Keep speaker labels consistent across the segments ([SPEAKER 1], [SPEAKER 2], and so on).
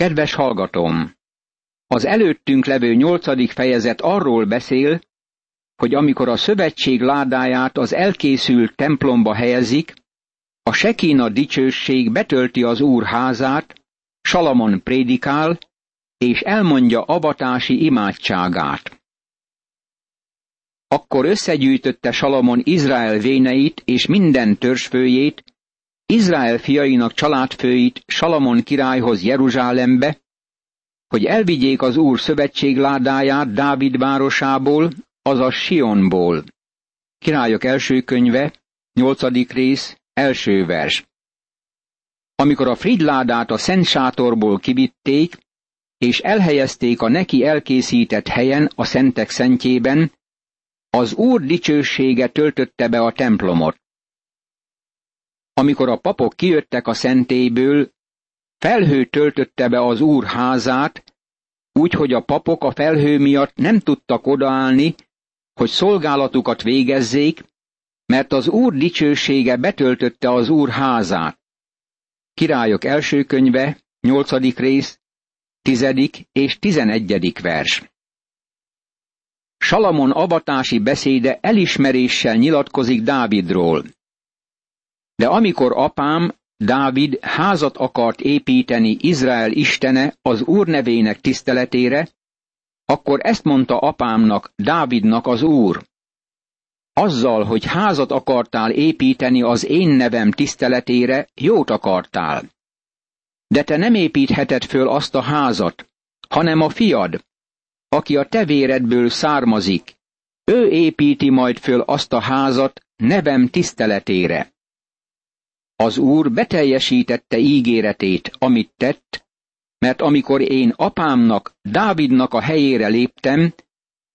[SPEAKER 1] Kedves hallgatom! Az előttünk levő nyolcadik fejezet arról beszél, hogy amikor a szövetség ládáját az elkészült templomba helyezik, a Sekina dicsőség betölti az Úr házát, Salamon prédikál, és elmondja avatási imádságát. Akkor összegyűjtötte Salamon Izrael véneit és minden törzsfőjét, Izrael fiainak családfőit Salamon királyhoz Jeruzsálembe, hogy elvigyék az Úr szövetség ládáját Dávid városából, azaz Sionból. Királyok első könyve, nyolcadik rész, első vers. Amikor a fridládát a szent sátorból kivitték, és elhelyezték a neki elkészített helyen a szentek szentjében, az Úr dicsősége töltötte be a templomot. Amikor a papok kijöttek a szentélyből, felhő töltötte be az Úr házát, úgy, hogy a papok a felhő miatt nem tudtak odaállni, hogy szolgálatukat végezzék, mert az Úr dicsősége betöltötte az Úr házát. Királyok első könyve, nyolcadik rész, tizedik és tizenegyedik vers. Salamon avatási beszéde elismeréssel nyilatkozik Dávidról. De amikor apám, Dávid házat akart építeni Izrael istene az Úr nevének tiszteletére, akkor ezt mondta apámnak, Dávidnak az Úr. Azzal, hogy házat akartál építeni az én nevem tiszteletére, jót akartál. De te nem építheted föl azt a házat, hanem a fiad, aki a tevéredből származik. Ő építi majd föl azt a házat nevem tiszteletére. Az Úr beteljesítette ígéretét, amit tett, mert amikor én apámnak, Dávidnak a helyére léptem,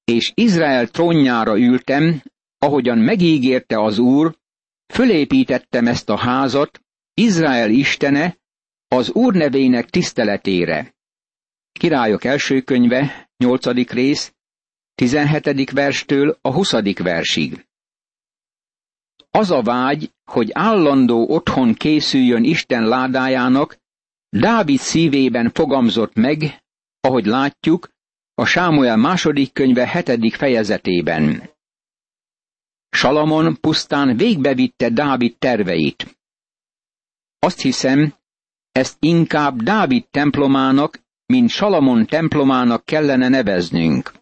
[SPEAKER 1] és Izrael trónjára ültem, ahogyan megígérte az Úr, fölépítettem ezt a házat, Izrael istene, az Úr nevének tiszteletére. Királyok első könyve, nyolcadik rész, tizenhetedik verstől a huszadik versig. Az a vágy, hogy állandó otthon készüljön Isten ládájának, Dávid szívében fogamzott meg, ahogy látjuk, a Sámuel második könyve hetedik fejezetében. Salamon pusztán végbevitte Dávid terveit. Azt hiszem, ezt inkább Dávid templomának, mint Salamon templomának kellene neveznünk.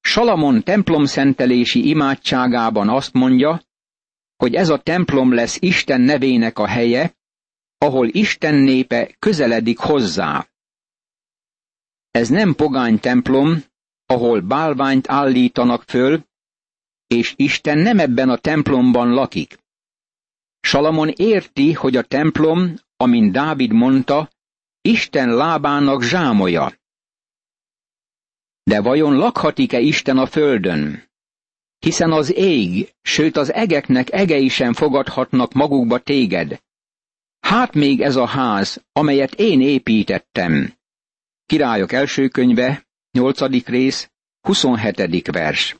[SPEAKER 1] Salamon templomszentelési imádságában azt mondja, hogy ez a templom lesz Isten nevének a helye, ahol Isten népe közeledik hozzá. Ez nem pogány templom, ahol bálványt állítanak föl, és Isten nem ebben a templomban lakik. Salamon érti, hogy a templom, amint Dávid mondta, Isten lábának zsámoja. De vajon lakhatik-e Isten a földön? Hiszen az ég, sőt az egeknek egei sem fogadhatnak magukba téged. Hát még ez a ház, amelyet én építettem. Királyok első könyve, nyolcadik rész, 27. vers.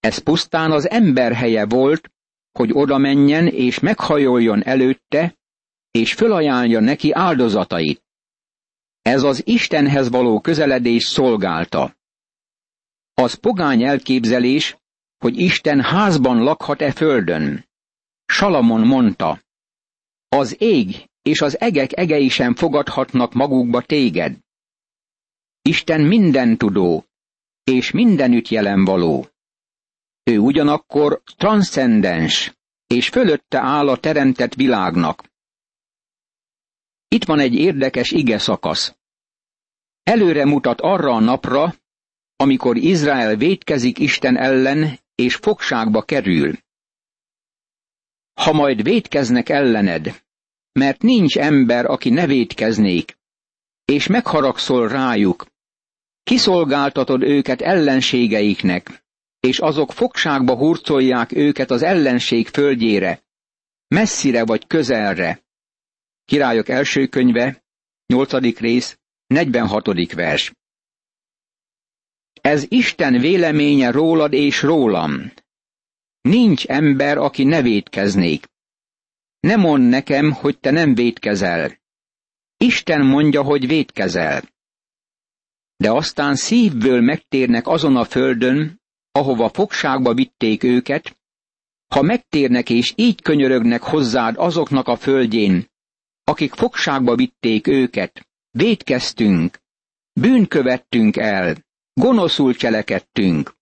[SPEAKER 1] Ez pusztán az ember helye volt, hogy oda menjen és meghajoljon előtte, és fölajánlja neki áldozatait. Ez az Istenhez való közeledés szolgálta. Az pogány elképzelés, hogy Isten házban lakhat-e földön. Salamon mondta, az ég és az egek egei sem fogadhatnak magukba téged. Isten minden tudó, és mindenütt jelen való. Ő ugyanakkor transzcendens, és fölötte áll a teremtett világnak. Itt van egy érdekes ige szakasz. Előre mutat arra a napra, amikor Izrael védkezik Isten ellen, és fogságba kerül. Ha majd védkeznek ellened, mert nincs ember, aki ne védkeznék, és megharagszol rájuk, kiszolgáltatod őket ellenségeiknek, és azok fogságba hurcolják őket az ellenség földjére, messzire vagy közelre. Királyok első könyve, 8. rész, 46. vers. Ez Isten véleménye rólad és rólam. Nincs ember, aki ne védkeznék. Ne mondd nekem, hogy te nem védkezel. Isten mondja, hogy védkezel. De aztán szívből megtérnek azon a földön, ahova fogságba vitték őket, ha megtérnek és így könyörögnek hozzád azoknak a földjén, akik fogságba vitték őket, védkeztünk, bűnkövettünk el, gonoszul cselekedtünk.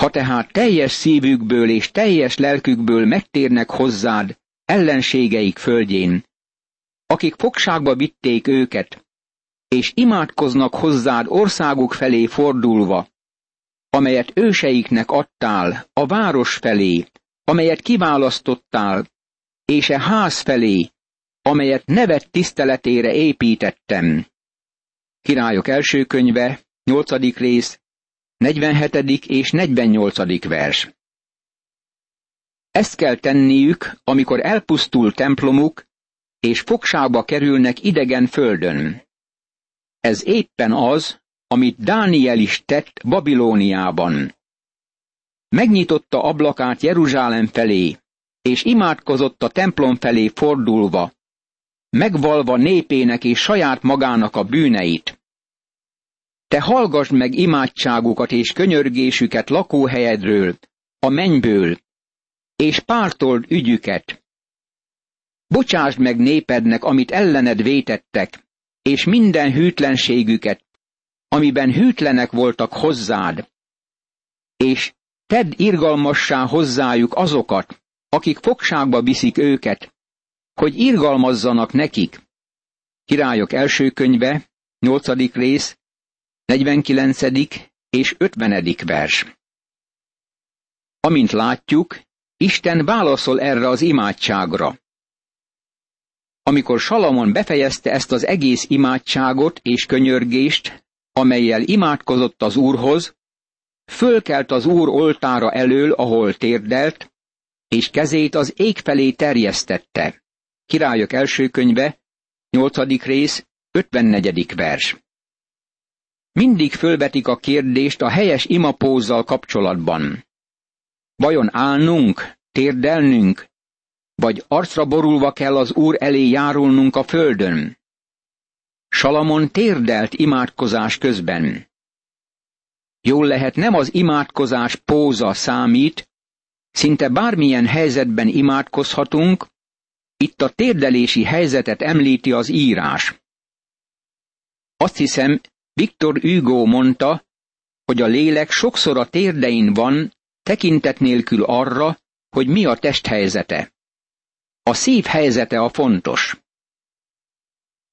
[SPEAKER 1] Ha tehát teljes szívükből és teljes lelkükből megtérnek hozzád ellenségeik földjén, akik fogságba vitték őket, és imádkoznak hozzád országuk felé fordulva, amelyet őseiknek adtál, a város felé, amelyet kiválasztottál, és e ház felé, amelyet nevet tiszteletére építettem. Királyok első könyve, 8. rész, 47. és 48. vers. Ezt kell tenniük, amikor elpusztul templomuk, és fogságba kerülnek idegen földön. Ez éppen az, amit Dániel is tett Babilóniában. Megnyitotta ablakát Jeruzsálem felé, és imádkozott a templom felé fordulva, megvalva népének és saját magának a bűneit. Te hallgassd meg imádságukat és könyörgésüket lakóhelyedről, a mennyből, és pártold ügyüket. Bocsásd meg népednek, amit ellened vétettek, és minden hűtlenségüket, amiben hűtlenek voltak hozzád, és tedd irgalmassá hozzájuk azokat, akik fogságba viszik őket, hogy irgalmazzanak nekik. Királyok első könyve, 8. rész, 49. és 50. vers. Amint látjuk, Isten válaszol erre az imádságra. Amikor Salamon befejezte ezt az egész imádságot és könyörgést, amelyel imádkozott az Úrhoz, fölkelt az Úr oltára elől, ahol térdelt, és kezét az ég felé terjesztette. Királyok első könyve, 8. rész, 54. vers. Mindig fölvetik a kérdést a helyes imapózzal kapcsolatban. Vajon állnunk, térdelnünk, vagy arcra borulva kell az Úr elé járulnunk a földön? Salamon térdelt imádkozás közben. Jól lehet nem az imádkozás póza számít, szinte bármilyen helyzetben imádkozhatunk, itt a térdelési helyzetet említi az írás. Azt hiszem, Viktor Hugo mondta, hogy a lélek sokszor a térdein van, tekintet nélkül arra, hogy mi a test helyzete. A szív helyzete a fontos.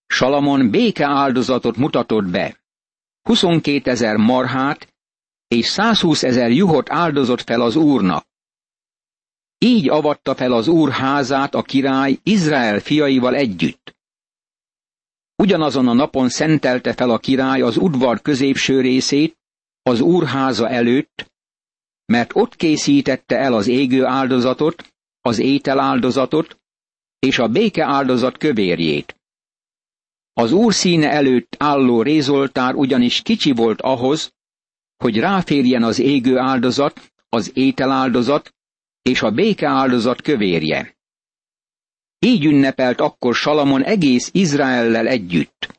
[SPEAKER 1] Salamon béke áldozatot mutatott be. 22 ezer marhát és 120 ezer juhot áldozott fel az úrnak. Így avatta fel az úr házát a király Izrael fiaival együtt. Ugyanazon a napon szentelte fel a király az udvar középső részét, az úrháza előtt, mert ott készítette el az égő áldozatot, az étel áldozatot és a béke áldozat kövérjét. Az úr színe előtt álló rézoltár ugyanis kicsi volt ahhoz, hogy ráférjen az égő áldozat, az étel áldozat és a béke áldozat kövérje. Így ünnepelt akkor Salamon egész Izraellel együtt.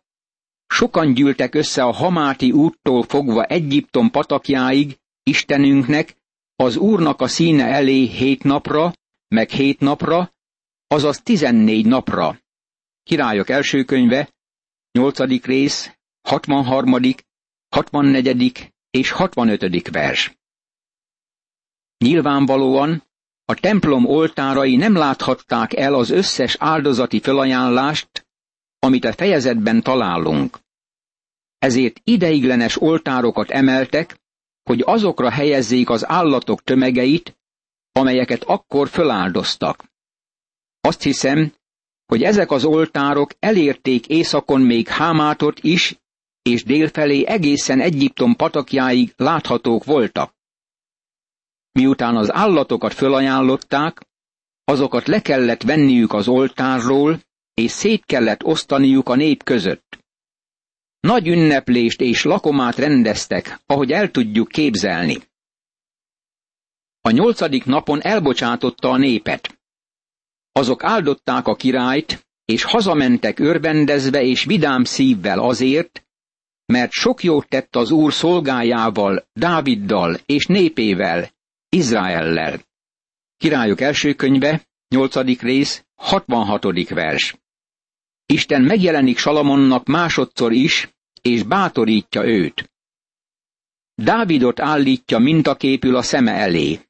[SPEAKER 1] Sokan gyűltek össze a Hamáti úttól fogva Egyiptom patakjáig, Istenünknek, az Úrnak a színe elé hét napra, meg hét napra, azaz tizennégy napra. Királyok első könyve, 8. rész, 63., 64. és 65. vers. Nyilvánvalóan a templom oltárai nem láthatták el az összes áldozati felajánlást, amit a fejezetben találunk. Ezért ideiglenes oltárokat emeltek, hogy azokra helyezzék az állatok tömegeit, amelyeket akkor föláldoztak. Azt hiszem, hogy ezek az oltárok elérték északon még Hámátot is, és délfelé egészen Egyiptom patakjáig láthatók voltak. Miután az állatokat fölajánlották, azokat le kellett venniük az oltárról, és szét kellett osztaniuk a nép között. Nagy ünneplést és lakomát rendeztek, ahogy el tudjuk képzelni. A nyolcadik napon elbocsátotta a népet. Azok áldották a királyt, és hazamentek örvendezve és vidám szívvel azért, mert sok jót tett az Úr szolgájával, Dáviddal és népével, Izraellel. Királyok első könyve, 8. rész, 66. vers. Isten megjelenik Salamonnak másodszor is, és bátorítja őt. Dávidot állítja mintaképül a szeme elé.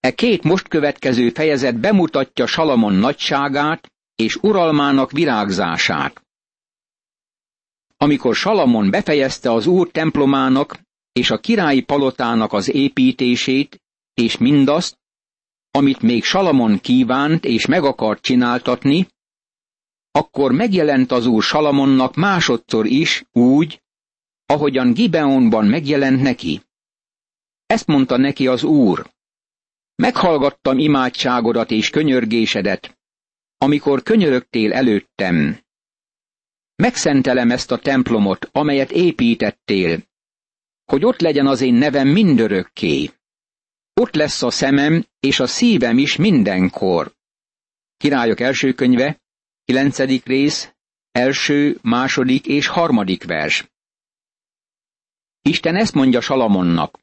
[SPEAKER 1] E két most következő fejezet bemutatja Salamon nagyságát és uralmának virágzását. Amikor Salamon befejezte az úr templomának és a királyi palotának az építését, és mindazt, amit még Salamon kívánt és meg akart csináltatni, akkor megjelent az úr Salamonnak másodszor is úgy, ahogyan Gibeonban megjelent neki. Ezt mondta neki az úr. Meghallgattam imádságodat és könyörgésedet, amikor könyörögtél előttem. Megszentelem ezt a templomot, amelyet építettél, hogy ott legyen az én nevem mindörökké. Ott lesz a szemem és a szívem is mindenkor. Királyok első könyve, kilencedik rész, első, második és harmadik vers. Isten ezt mondja Salamonnak.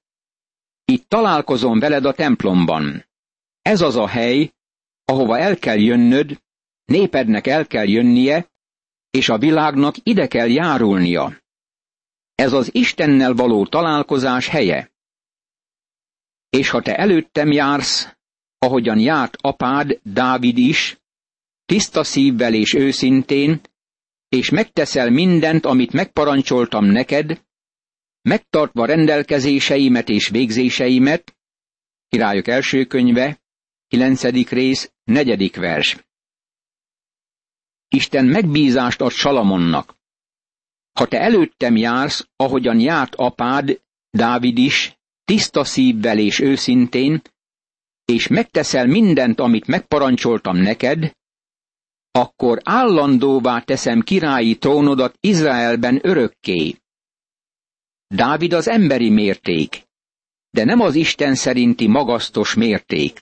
[SPEAKER 1] Itt találkozom veled a templomban. Ez az a hely, ahova el kell jönnöd, népednek el kell jönnie, és a világnak ide kell járulnia. Ez az Istennel való találkozás helye. És ha te előttem jársz, ahogyan járt apád, Dávid is, tiszta szívvel és őszintén, és megteszel mindent, amit megparancsoltam neked, megtartva rendelkezéseimet és végzéseimet, királyok első könyve, 9. rész, 4. vers. Isten megbízást ad Salamonnak. Ha te előttem jársz, ahogyan járt apád, Dávid is, tiszta szívvel és őszintén, és megteszel mindent, amit megparancsoltam neked, akkor állandóvá teszem királyi trónodat Izraelben örökké. Dávid az emberi mérték, de nem az Isten szerinti magasztos mérték.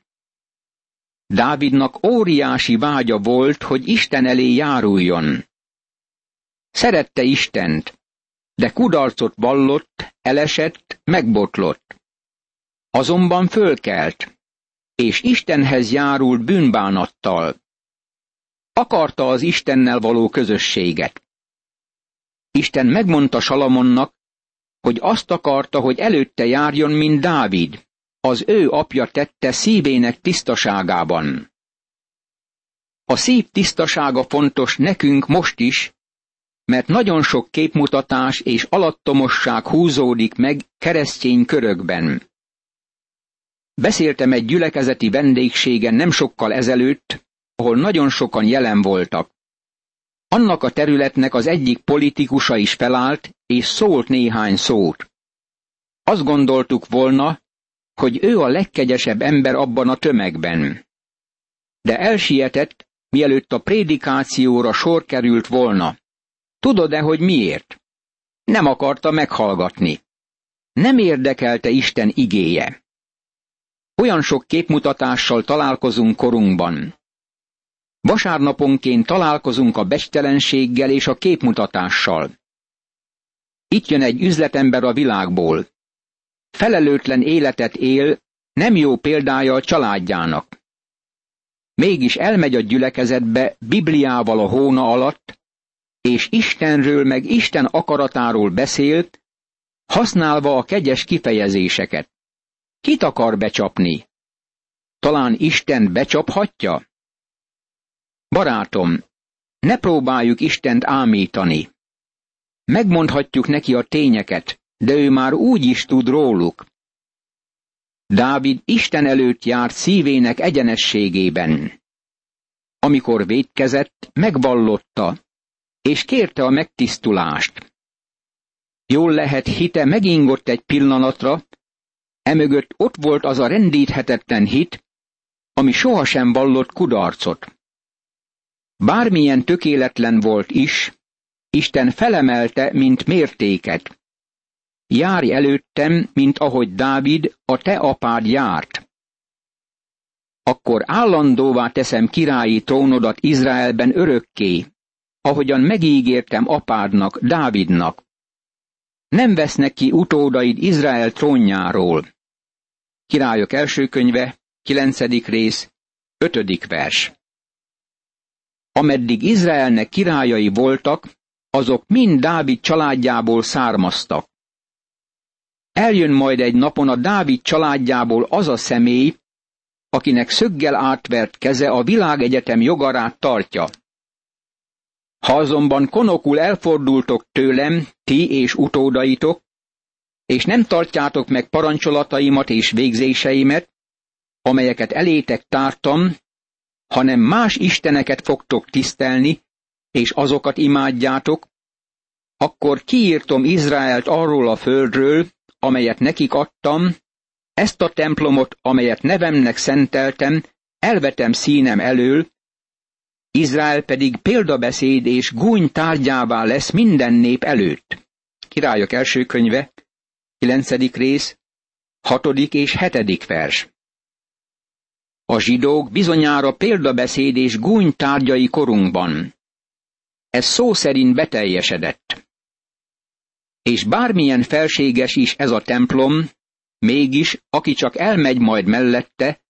[SPEAKER 1] Dávidnak óriási vágya volt, hogy Isten elé járuljon. Szerette Istent, de kudarcot vallott, elesett, megbotlott. Azonban fölkelt, és Istenhez járult bűnbánattal. Akarta az Istennel való közösséget. Isten megmondta Salamonnak, hogy azt akarta, hogy előtte járjon, mint Dávid, az ő apja tette szívének tisztaságában. A szív tisztasága fontos nekünk most is, mert nagyon sok képmutatás és alattomosság húzódik meg keresztény körökben. Beszéltem egy gyülekezeti vendégségen nem sokkal ezelőtt, ahol nagyon sokan jelen voltak. Annak a területnek az egyik politikusa is felállt, és szólt néhány szót. Azt gondoltuk volna, hogy ő a legkegyesebb ember abban a tömegben. De elsietett, mielőtt a prédikációra sor került volna. Tudod-e, hogy miért? Nem akarta meghallgatni. Nem érdekelte Isten igéje. Olyan sok képmutatással találkozunk korunkban. Vasárnaponként találkozunk a bestelenséggel és a képmutatással. Itt jön egy üzletember a világból. Felelőtlen életet él, nem jó példája a családjának. Mégis elmegy a gyülekezetbe Bibliával a hóna alatt, és Istenről meg Isten akaratáról beszélt, használva a kegyes kifejezéseket. Kit akar becsapni? Talán Isten becsaphatja? Barátom, ne próbáljuk Istent ámítani. Megmondhatjuk neki a tényeket, de ő már úgy is tud róluk. Dávid Isten előtt járt szívének egyenességében. Amikor védkezett, megvallotta, és kérte a megtisztulást. Jól lehet hite megingott egy pillanatra, emögött ott volt az a rendíthetetlen hit, ami sohasem vallott kudarcot. Bármilyen tökéletlen volt is, Isten felemelte, mint mértéket. Járj előttem, mint ahogy Dávid, a te apád járt. akkor állandóvá teszem királyi trónodat Izraelben örökké, ahogyan megígértem apádnak, Dávidnak. Nem vesznek ki utódaid Izrael trónjáról. Királyok első könyve, kilencedik rész, ötödik vers. Ameddig Izraelnek királyai voltak, azok mind Dávid családjából származtak. Eljön majd egy napon a Dávid családjából az a személy, akinek szöggel átvert keze a világegyetem jogarát tartja. Ha azonban konokul elfordultok tőlem, ti és utódaitok, és nem tartjátok meg parancsolataimat és végzéseimet, amelyeket elétek tártam, hanem más isteneket fogtok tisztelni, és azokat imádjátok, akkor kiírtom Izraelt arról a földről, amelyet nekik adtam, ezt a templomot, amelyet nevemnek szenteltem, elvetem színem elől, Izrael pedig példabeszéd és gúny tárgyává lesz minden nép előtt. Királyok első könyve, 9. rész, 6. és 7. vers. A zsidók bizonyára példabeszéd és gúny tárgyai korunkban. Ez szó szerint beteljesedett. És bármilyen felséges is ez a templom, mégis, aki csak elmegy majd mellette,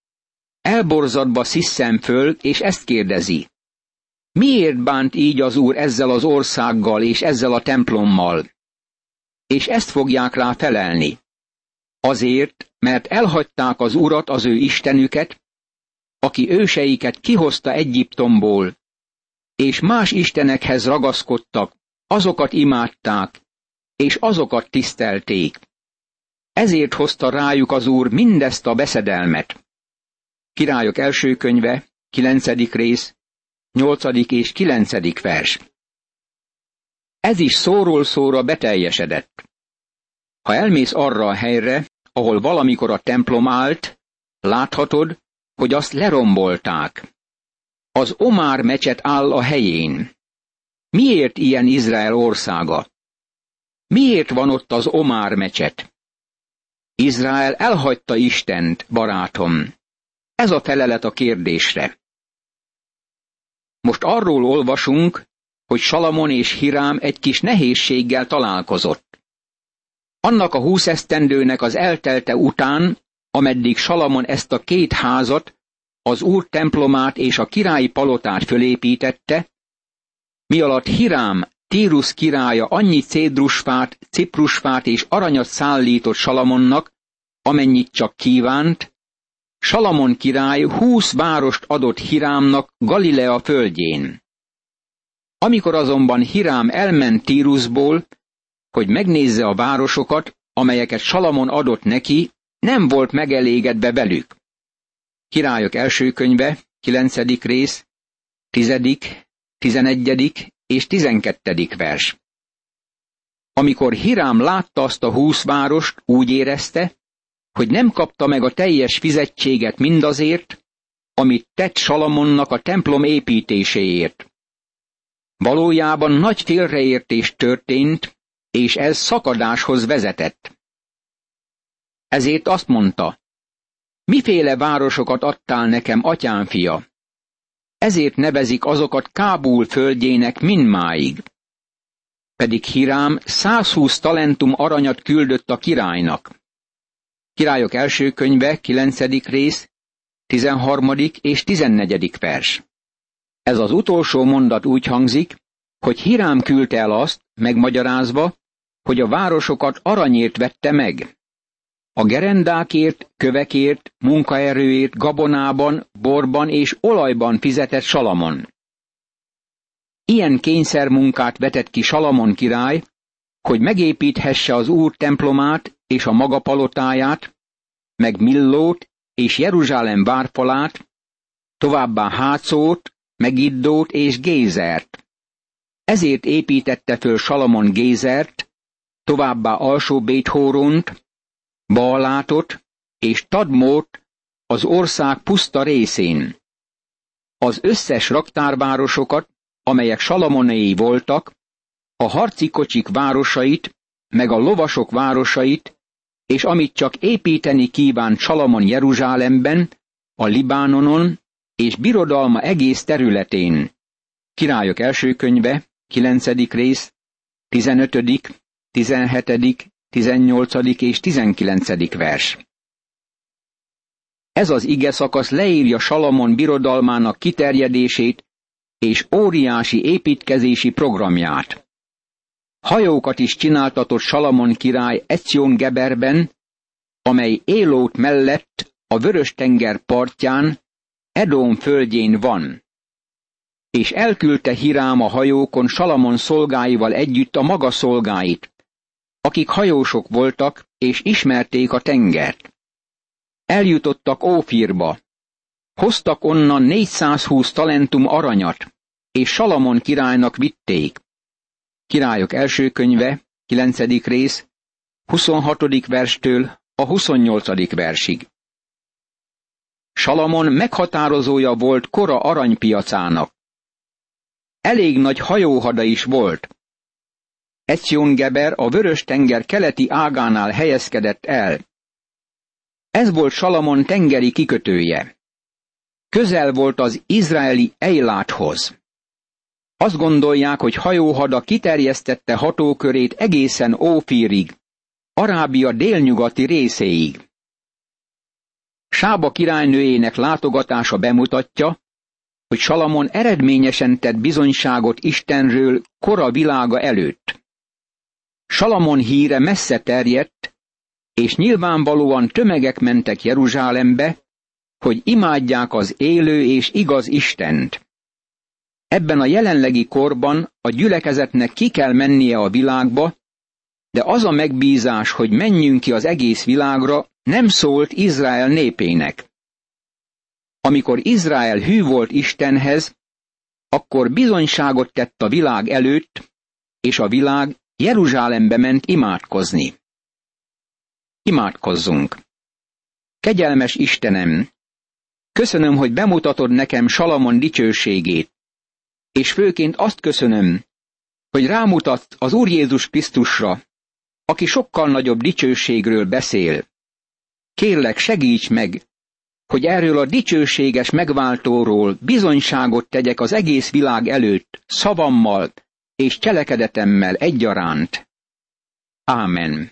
[SPEAKER 1] elborzadva sziszem föl, és ezt kérdezi. Miért bánt így az Úr ezzel az országgal és ezzel a templommal? És ezt fogják rá felelni. Azért, mert elhagyták az Urat, az ő Istenüket, aki őseiket kihozta Egyiptomból, és más istenekhez ragaszkodtak, azokat imádták, és azokat tisztelték. Ezért hozta rájuk az Úr mindezt a beszedelmet. Királyok első könyve, kilencedik rész, nyolcadik és kilencedik vers. Ez is szóról szóra beteljesedett. Ha elmész arra a helyre, ahol valamikor a templom állt, láthatod, hogy azt lerombolták. Az Omár mecset áll a helyén. Miért ilyen Izrael országa? Miért van ott az Omár mecset? Izrael elhagyta Istent, barátom. Ez a felelet a kérdésre. Most arról olvasunk, hogy Salamon és Hirám egy kis nehézséggel találkozott. Annak a húsz esztendőnek az eltelte után, ameddig Salamon ezt a két házat, az úr templomát és a királyi palotát fölépítette, mi alatt Hirám, Tírus királya annyi cédrusfát, ciprusfát és aranyat szállított Salamonnak, amennyit csak kívánt, Salamon király húsz várost adott Hirámnak Galilea földjén. Amikor azonban Hirám elment Tírusból, hogy megnézze a városokat, amelyeket Salamon adott neki, nem volt megelégedve velük. Királyok első könyve, 9. rész, 10., 11. és 12. vers. Amikor Hirám látta azt a húsz várost, úgy érezte, hogy nem kapta meg a teljes fizetséget mindazért, amit tett Salamonnak a templom építéséért. Valójában nagy félreértés történt, és ez szakadáshoz vezetett. Ezért azt mondta, miféle városokat adtál nekem, atyám fia? Ezért nevezik azokat Kábul földjének mindmáig. Pedig Hirám 120 talentum aranyat küldött a királynak. Királyok első könyve, 9. rész, 13. és 14. vers. Ez az utolsó mondat úgy hangzik, hogy Hirám küldte el azt, megmagyarázva, hogy a városokat aranyért vette meg. A gerendákért, kövekért, munkaerőért gabonában, borban és olajban fizetett Salamon. Ilyen kényszermunkát vetett ki Salamon király, hogy megépíthesse az úr templomát és a maga palotáját, meg Millót és Jeruzsálem várfalát, továbbá Hácót, Megiddót és Gézert. Ezért építette föl Salamon Gézert, továbbá alsó Béthóront, Baalátot és Tadmót az ország puszta részén. Az összes raktárvárosokat, amelyek Salamonéi voltak, a harci kocsik városait, meg a lovasok városait, és amit csak építeni kívánt Salamon Jeruzsálemben, a Libánonon és birodalma egész területén. Királyok első könyve, 9. rész, 15., 17., 18. és 19. vers. Ez az ige szakasz leírja Salamon birodalmának kiterjedését és óriási építkezési programját. Hajókat is csináltatott Salamon király Ecion Geberben, amely Élót mellett a Vörös-tenger partján, Edom földjén van. És elküldte Hirám a hajókon Salamon szolgáival együtt a maga szolgáit, akik hajósok voltak és ismerték a tengert. Eljutottak Ófirba, hoztak onnan 420 talentum aranyat, és Salamon királynak vitték. Királyok első könyve, 9. rész, 26. verstől a 28. versig. Salamon meghatározója volt kora aranypiacának. Elég nagy hajóhada is volt. Ecion Geber a Vörös-tenger keleti ágánál helyezkedett el. Ez volt Salamon tengeri kikötője. Közel volt az izraeli Eiláthoz. Azt gondolják, hogy hajóhada kiterjesztette hatókörét egészen Ófírig, Arábia délnyugati részéig. Sába királynőjének látogatása bemutatja, hogy Salamon eredményesen tett bizonyságot Istenről kora világa előtt. Salamon híre messze terjedt, és nyilvánvalóan tömegek mentek Jeruzsálembe, hogy imádják az élő és igaz Istent. Ebben a jelenlegi korban a gyülekezetnek ki kell mennie a világba, de az a megbízás, hogy menjünk ki az egész világra, nem szólt Izrael népének. Amikor Izrael hű volt Istenhez, akkor bizonyságot tett a világ előtt, és a világ Jeruzsálembe ment imádkozni. Imádkozzunk! Kegyelmes Istenem! Köszönöm, hogy bemutatod nekem Salamon dicsőségét, és főként azt köszönöm, hogy rámutat az Úr Jézus Krisztusra, aki sokkal nagyobb dicsőségről beszél. Kérlek, segíts meg, hogy erről a dicsőséges megváltóról bizonyságot tegyek az egész világ előtt, szavammal és cselekedetemmel egyaránt. Ámen.